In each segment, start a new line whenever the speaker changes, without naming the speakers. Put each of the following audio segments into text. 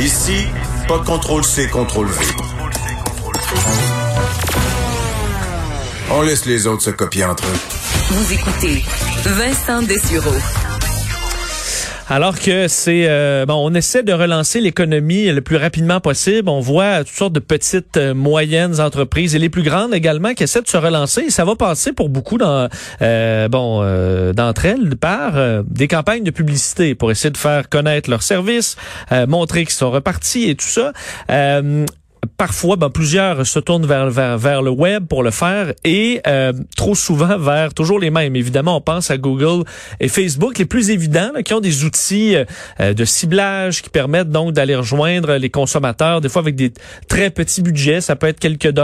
Ici, pas de contrôle C, contrôle V. On laisse les autres se copier entre eux.
Vous écoutez Vincent Dessureau.
Alors que c'est euh, bon, on essaie de relancer l'économie le plus rapidement possible. On voit toutes sortes de petites, euh, moyennes entreprises et les plus grandes également qui essaient de se relancer. Et ça va passer pour beaucoup dans, euh, bon, d'entre elles par des campagnes de publicité pour essayer de faire connaître leurs services, montrer qu'ils sont repartis et tout ça parfois, ben, plusieurs se tournent vers, vers, vers, le web pour le faire et euh, trop souvent vers toujours les mêmes. Évidemment, on pense à Google et Facebook, les plus évidents, qui ont des outils euh, de ciblage qui permettent donc d'aller rejoindre les consommateurs, des fois avec des très petits budgets. Ça peut être quelques,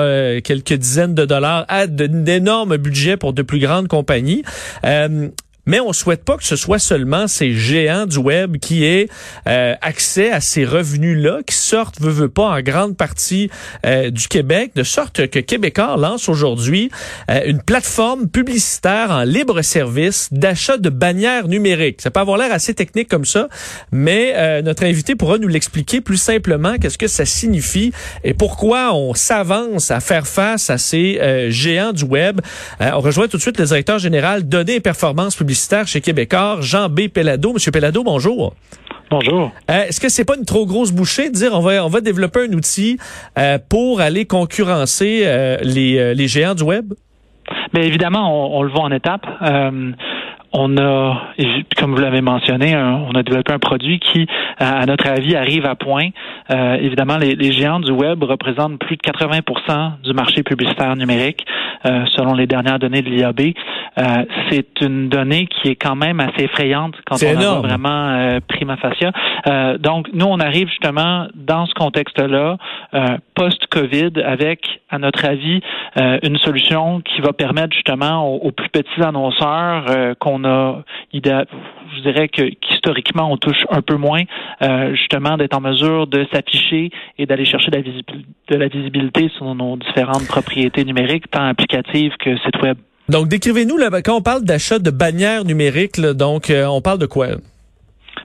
quelques dizaines de dollars à d'énormes budgets pour de plus grandes compagnies. Euh, mais on souhaite pas que ce soit seulement ces géants du web qui aient euh, accès à ces revenus-là, qui sortent, veut, veut pas, en grande partie euh, du Québec, de sorte que Québécois lance aujourd'hui euh, une plateforme publicitaire en libre service d'achat de bannières numériques. Ça peut avoir l'air assez technique comme ça, mais notre invité pourra nous l'expliquer plus simplement, qu'est-ce que ça signifie et pourquoi on s'avance à faire face à ces géants du web. on rejoint tout de suite le directeur général Données et Performance Publicitaires chez Québécois, Jean B. Pellado. Monsieur Pellado, bonjour.
Bonjour.
Euh, est-ce que c'est pas une trop grosse bouchée de dire on va on va développer un outil euh, pour aller concurrencer euh, les, les géants du web?
Bien évidemment, on, le voit en étapes. on a, comme vous l'avez mentionné, on a développé un produit qui, à notre avis, arrive à point. Évidemment, les, les, géants du web représentent plus de 80% du marché publicitaire numérique, selon les dernières données de l'IAB. Euh, c'est une donnée qui est quand même assez effrayante quand on a vraiment euh, prima facie. Euh, donc, nous, on arrive justement dans ce contexte-là, post-COVID, avec, à notre avis, une solution qui va permettre justement aux, plus petits annonceurs qu'on a, je dirais que historiquement, on touche un peu moins, justement, d'être en mesure de s'afficher et d'aller chercher de la, visibilité, de la visibilité sur nos différentes propriétés numériques, tant applicatives que sites web.
Donc, décrivez-nous, quand on parle d'achat de bannières numériques, donc, euh, on parle de quoi?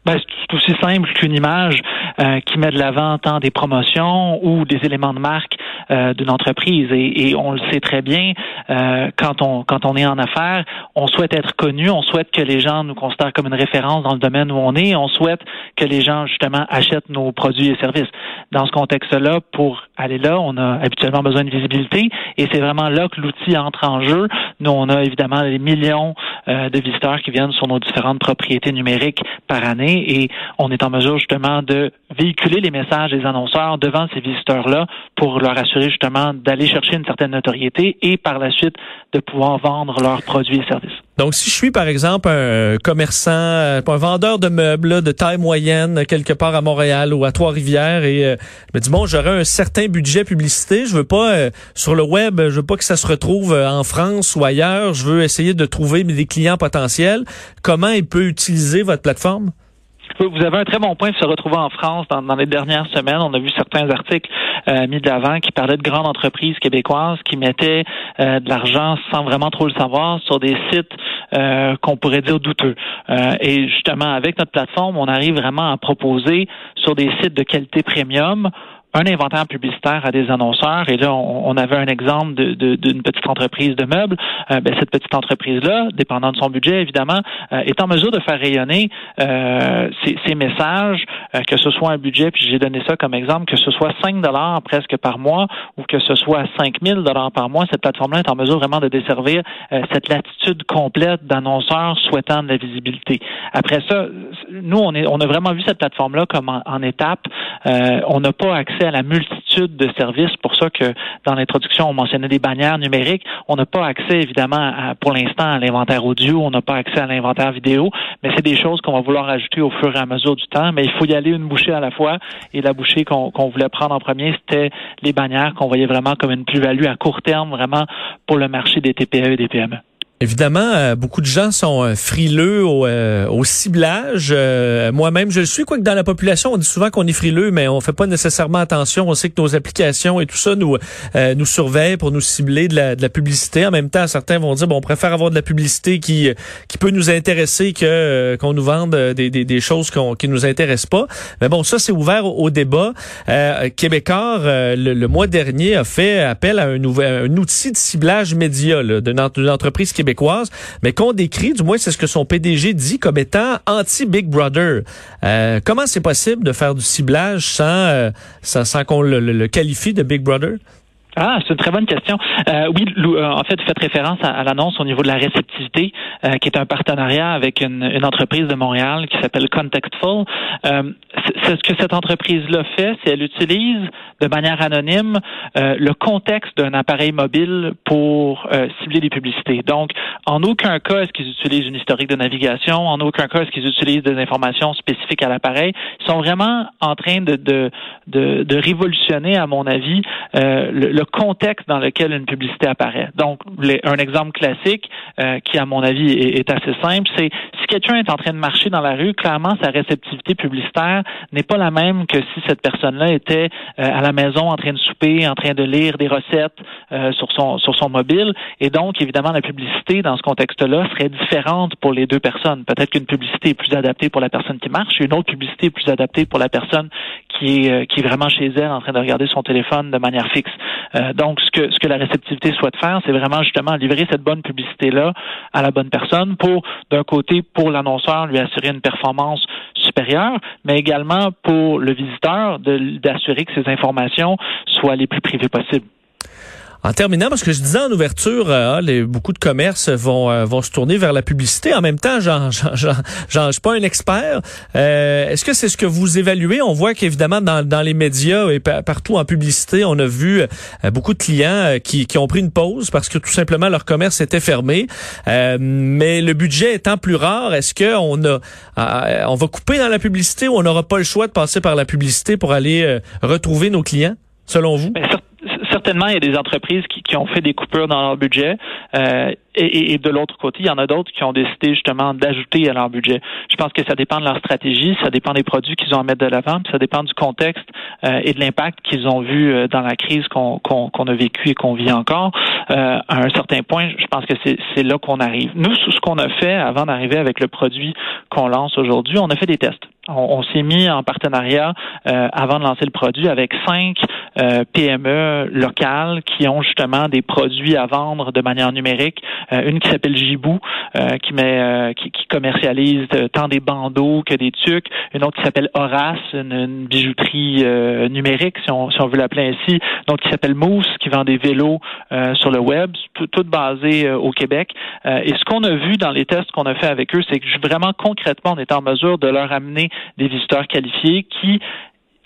Ben, c'est aussi simple qu'une image euh, qui met de l'avant tant des promotions ou des éléments de marque euh, d'une entreprise. Et, on le sait très bien, euh, quand on quand on est en affaires, on souhaite être connu, on souhaite que les gens nous considèrent comme une référence dans le domaine où on est, on souhaite que les gens justement achètent nos produits et services. Dans ce contexte-là, pour aller là, on a habituellement besoin de visibilité et c'est vraiment là que l'outil entre en jeu. Nous, on a évidemment des millions euh, de visiteurs qui viennent sur nos différentes propriétés numériques par année et on est en mesure justement de véhiculer les messages des annonceurs devant ces visiteurs-là pour leur assurer justement d'aller chercher une certaine notoriété et par la suite de pouvoir vendre leurs produits et services.
Donc, si je suis, par exemple, un commerçant, euh, un vendeur de meubles de taille moyenne quelque part à Montréal ou à Trois-Rivières et euh, je me dis, bon, j'aurais un certain budget publicité, je veux pas, euh, sur le web, je veux pas que ça se retrouve en France ou ailleurs, je veux essayer de trouver des clients potentiels. Comment il peut utiliser votre plateforme?
Vous avez un très bon point de se retrouver en France dans, les dernières semaines. On a vu certains articles euh, mis de l'avant qui parlaient de grandes entreprises québécoises qui mettaient euh, de l'argent sans vraiment trop le savoir sur des sites euh, qu'on pourrait dire douteux. et justement, avec notre plateforme, on arrive vraiment à proposer sur des sites de qualité premium un inventaire publicitaire à des annonceurs. Et là, on, avait un exemple d'une de, petite entreprise de meubles. Euh, ben, cette petite entreprise-là, dépendant de son budget, évidemment, euh, est en mesure de faire rayonner euh, ces, messages, que ce soit un budget, puis j'ai donné ça comme exemple, que ce soit 5 dollars presque par mois ou que ce soit 5 000 dollars par mois, cette plateforme-là est en mesure vraiment de desservir cette latitude complète d'annonceurs souhaitant de la visibilité. Après ça, nous, on, est, on a vraiment vu cette plateforme-là comme en, en étape. on n'a pas accès à la multitude de services. Pour ça que dans l'introduction, on mentionnait des bannières numériques. On n'a pas accès, évidemment, pour l'instant, à l'inventaire audio. On n'a pas accès à l'inventaire vidéo. Mais c'est des choses qu'on va vouloir ajouter au fur et à mesure du temps. Mais il faut y aller une bouchée à la fois. Et la bouchée qu'on voulait prendre en premier, c'était les bannières qu'on voyait vraiment comme une plus-value à court terme, vraiment pour le marché des TPE et des PME.
Évidemment, euh, beaucoup de gens sont euh, frileux au, euh, au ciblage. Moi-même, je le suis, quoique dans la population, on dit souvent qu'on est frileux, mais on fait pas nécessairement attention. On sait que nos applications et tout ça nous nous surveillent pour nous cibler de la, de la publicité. En même temps, certains vont dire, bon, on préfère avoir de la publicité qui qui peut nous intéresser que qu'on nous vende des, des, des choses qu'on, qui nous intéressent pas. Mais bon, ça, c'est ouvert au, débat. Québécois, le, le, mois dernier, a fait appel à un, un outil de ciblage média d'une entreprise québécoise mais qu'on décrit, du moins c'est ce que son PDG dit comme étant anti-Big Brother. Euh, comment c'est possible de faire du ciblage sans, euh, sans, qu'on le qualifie de Big Brother?
Ah, c'est une très bonne question. Euh, oui, euh, en fait, vous faites référence à, l'annonce au niveau de la réceptivité, euh, qui est un partenariat avec une, entreprise de Montréal qui s'appelle Contextful. Euh, c'est ce que cette entreprise-là fait, c'est elle utilise de manière anonyme le contexte d'un appareil mobile pour cibler des publicités. Donc, en aucun cas est-ce qu'ils utilisent une historique de navigation, en aucun cas est-ce qu'ils utilisent des informations spécifiques à l'appareil. Ils sont vraiment en train de, de, de, de révolutionner, à mon avis, le le contexte dans lequel une publicité apparaît. Donc, un exemple classique euh, qui, à mon avis, est, assez simple, c'est si quelqu'un est en train de marcher dans la rue, clairement, sa réceptivité publicitaire n'est pas la même que si cette personne-là était euh, à la maison en train de souper, en train de lire des recettes euh, sur son sur son mobile. Et donc, évidemment, la publicité dans ce contexte-là serait différente pour les deux personnes. Peut-être qu'une publicité est plus adaptée pour la personne qui marche, une autre publicité est plus adaptée pour la personne qui est qui est vraiment chez elle en train de regarder son téléphone de manière fixe. Euh, donc, ce que, ce que la réceptivité souhaite faire, c'est vraiment justement livrer cette bonne publicité-là à la bonne personne pour, d'un côté, pour l'annonceur, lui assurer une performance supérieure, mais également pour le visiteur d'assurer que ces informations soient les plus privées possibles.
En terminant, parce que je disais en ouverture, euh, les, beaucoup de commerces vont euh, vont se tourner vers la publicité. En même temps, j'en j'en suis pas un expert. Euh, Est-ce que c'est ce que vous évaluez? On voit qu'évidemment dans, les médias et partout en publicité, on a vu beaucoup de clients qui, ont pris une pause parce que tout simplement leur commerce était fermé. mais le budget étant plus rare, est-ce que on a on va couper dans la publicité ou on n'aura pas le choix de passer par la publicité pour aller retrouver nos clients, selon vous?
Ben, certainement, il y a des entreprises qui, ont fait des coupures dans leur budget. Euh, et, de l'autre côté, il y en a d'autres qui ont décidé justement d'ajouter à leur budget. Je pense que ça dépend de leur stratégie, ça dépend des produits qu'ils ont à mettre de l'avant, puis ça dépend du contexte euh, et de l'impact qu'ils ont vu euh, dans la crise qu'on a vécu et qu'on vit encore. À un certain point, je pense que c'est là qu'on arrive. Nous, ce qu'on a fait avant d'arriver avec le produit qu'on lance aujourd'hui, on a fait des tests. On, s'est mis en partenariat euh, avant de lancer le produit avec cinq euh, PME locales qui ont justement des produits à vendre de manière numérique. Euh, une qui s'appelle Gibou, qui commercialise tant des bandeaux que des tucs. Une autre qui s'appelle Horace, une, bijouterie numérique, si on, si on veut l'appeler ainsi. Donc qui s'appelle Mousse, qui vend des vélos sur le web, tout, tout basé au Québec. et ce qu'on a vu dans les tests qu'on a fait avec eux, c'est que vraiment concrètement, on est en mesure de leur amener des visiteurs qualifiés qui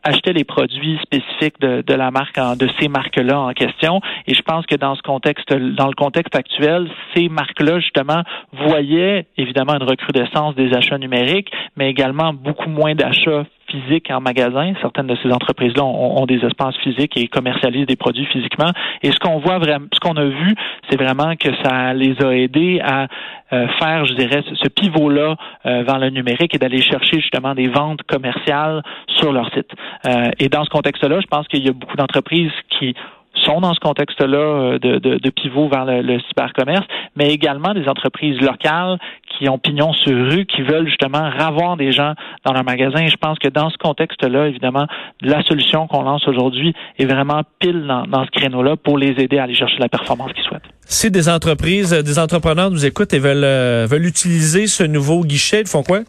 achetaient les produits spécifiques de, la marque, de ces marques-là en question. Et je pense que dans ce contexte, dans le contexte actuel, ces marques-là, justement, voyaient évidemment une recrudescence des achats numériques, mais également beaucoup moins d'achats physiques en magasin. Certaines de ces entreprises-là ont, des espaces physiques et commercialisent des produits physiquement. Et ce qu'on voit vraiment, ce qu'on a vu, c'est vraiment que ça les a aidés à euh, faire, je dirais, ce pivot-là euh, vers le numérique et d'aller chercher justement des ventes commerciales sur leur site. Euh, et dans ce contexte-là, je pense qu'il y a beaucoup d'entreprises qui sont dans ce contexte-là de, de, de, pivot vers le, le, cybercommerce, mais également des entreprises locales qui ont pignon sur rue, qui veulent justement ravoir des gens dans leur magasin. Et je pense que dans ce contexte-là, évidemment, la solution qu'on lance aujourd'hui est vraiment pile dans, dans ce créneau-là pour les aider à aller chercher la performance qu'ils souhaitent.
Si des entreprises, des entrepreneurs nous écoutent et veulent, euh, veulent utiliser ce nouveau guichet, ils font quoi?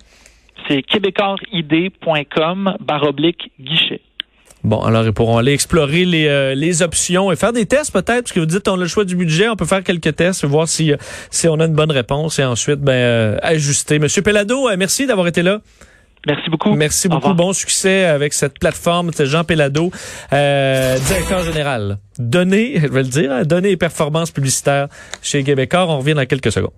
C'est québécoisidée.com baroblique guichet.
Bon, alors ils pourront aller explorer les, euh, les options et faire des tests peut-être, parce que vous dites on a le choix du budget, on peut faire quelques tests, voir si, euh, si on a une bonne réponse et ensuite ben, ajuster. Monsieur Pellado, merci d'avoir été là.
Merci beaucoup.
Merci beaucoup. Bon succès avec cette plateforme. C'est Jean Pellado, euh, directeur général. Données, je vais le dire, hein, données et performances publicitaires chez Québécois. On revient dans quelques secondes.